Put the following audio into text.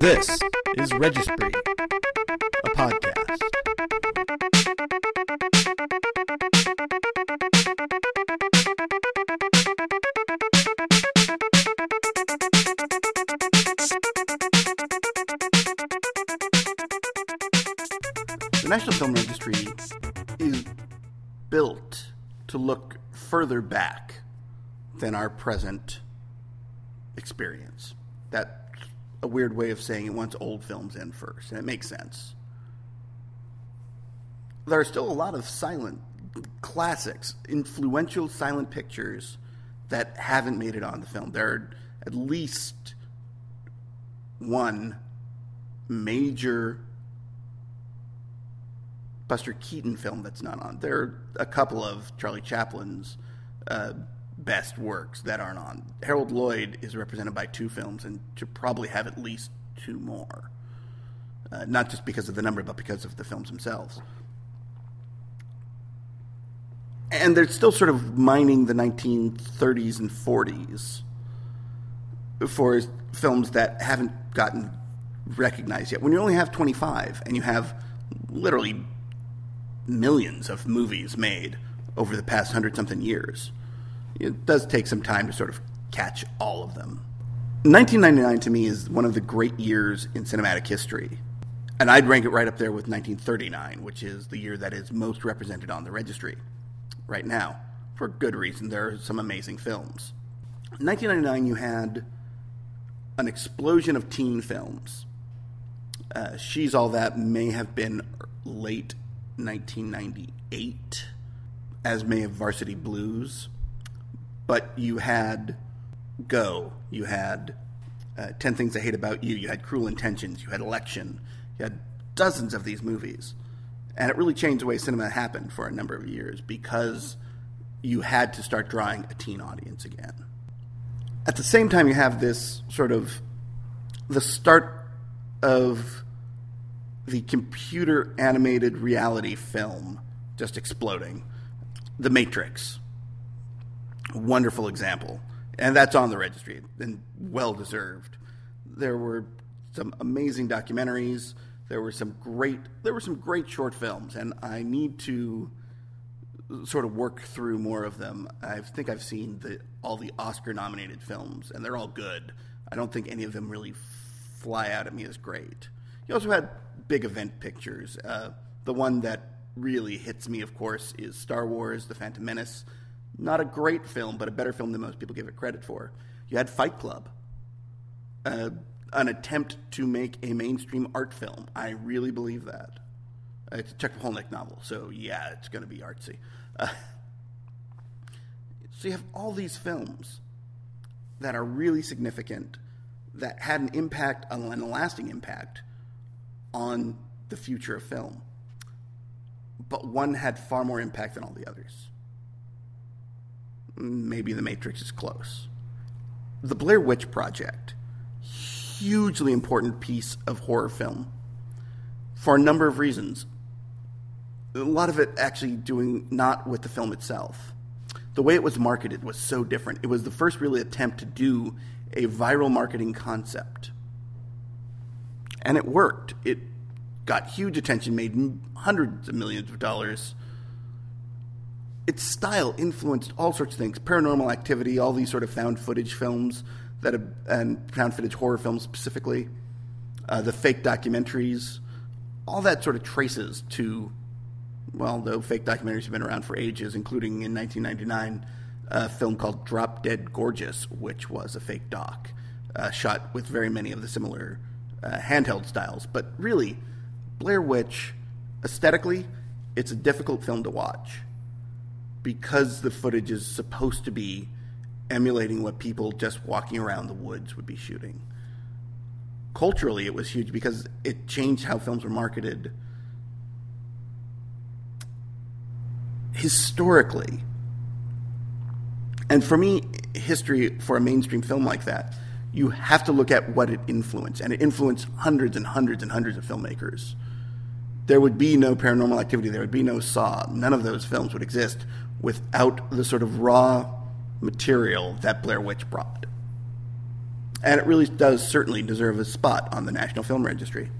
This is Registry, a podcast. The National Film Registry is built to look further back than our present experience. That's a weird way of saying it wants old films in first, and it makes sense. There are still a lot of silent classics, influential silent pictures that haven't made it on the film. There are at least one major Buster Keaton film that's not on. There are a couple of Charlie Chaplin's uh, best works that aren't on. Harold Lloyd is represented by two films and should probably have at least two more. Uh, not just because of the number, but because of the films themselves. And they're still sort of mining the 1930s and 40s for films that haven't gotten recognized yet. When you only have 25 and you have literally millions of movies made over the past hundred something years, it does take some time to sort of catch all of them. 1999 to me is one of the great years in cinematic history. And I'd rank it right up there with 1939, which is the year that is most represented on the registry right now. For good reason. There are some amazing films. In 1999, you had an explosion of teen films. Uh, She's All That may have been late 1998, as may have Varsity Blues. But you had Go, you had uh, 10 Things I Hate About You, you had Cruel Intentions, you had Election, you had dozens of these movies. And it really changed the way cinema happened for a number of years because you had to start drawing a teen audience again. At the same time, you have this sort of the start of the computer animated reality film just exploding. The Matrix. Wonderful example. And that's on the registry and well deserved. There were some amazing documentaries. There were some great there were some great short films and I need to sort of work through more of them. I think I've seen the all the Oscar nominated films and they're all good. I don't think any of them really fly out at me as great. You also had big event pictures. Uh, the one that really hits me, of course, is Star Wars: The Phantom Menace. Not a great film, but a better film than most people give it credit for. You had Fight Club, uh, an attempt to make a mainstream art film. I really believe that. It's a Chuck Palahniuk novel, so yeah, it's going to be artsy. Uh, so you have all these films that are really significant, that had an impact, and a lasting impact on the future of film. But one had far more impact than all the others. Maybe The Matrix is close. The Blair Witch Project, hugely important piece of horror film for a number of reasons. A lot of it actually doing not with the film itself. The way it was marketed was so different. It was the first really attempt to do a viral marketing concept. And it worked. It got huge attention, made hundreds of millions of dollars. Its style influenced all sorts of things paranormal activity, all these sort of found footage films, that have, and found footage horror films specifically, uh, the fake documentaries, all that sort of traces to, well, though fake documentaries have been around for ages, including in 1999 a film called Drop Dead Gorgeous, which was a fake doc, uh, shot with very many of the similar uh, handheld styles. But really, Blair Witch, aesthetically, it's a difficult film to watch because the footage is supposed to be emulating what people just walking around the woods would be shooting. Culturally, it was huge because it changed how films were marketed. Historically, and for me, history for a mainstream film like that, you have to look at what it influenced, and it influenced hundreds and hundreds and hundreds of filmmakers. There would be no paranormal activity, there would be no Saw. None of those films would exist without the sort of raw material that Blair Witch brought. and it really does certainly deserve a spot on the National Film Registry.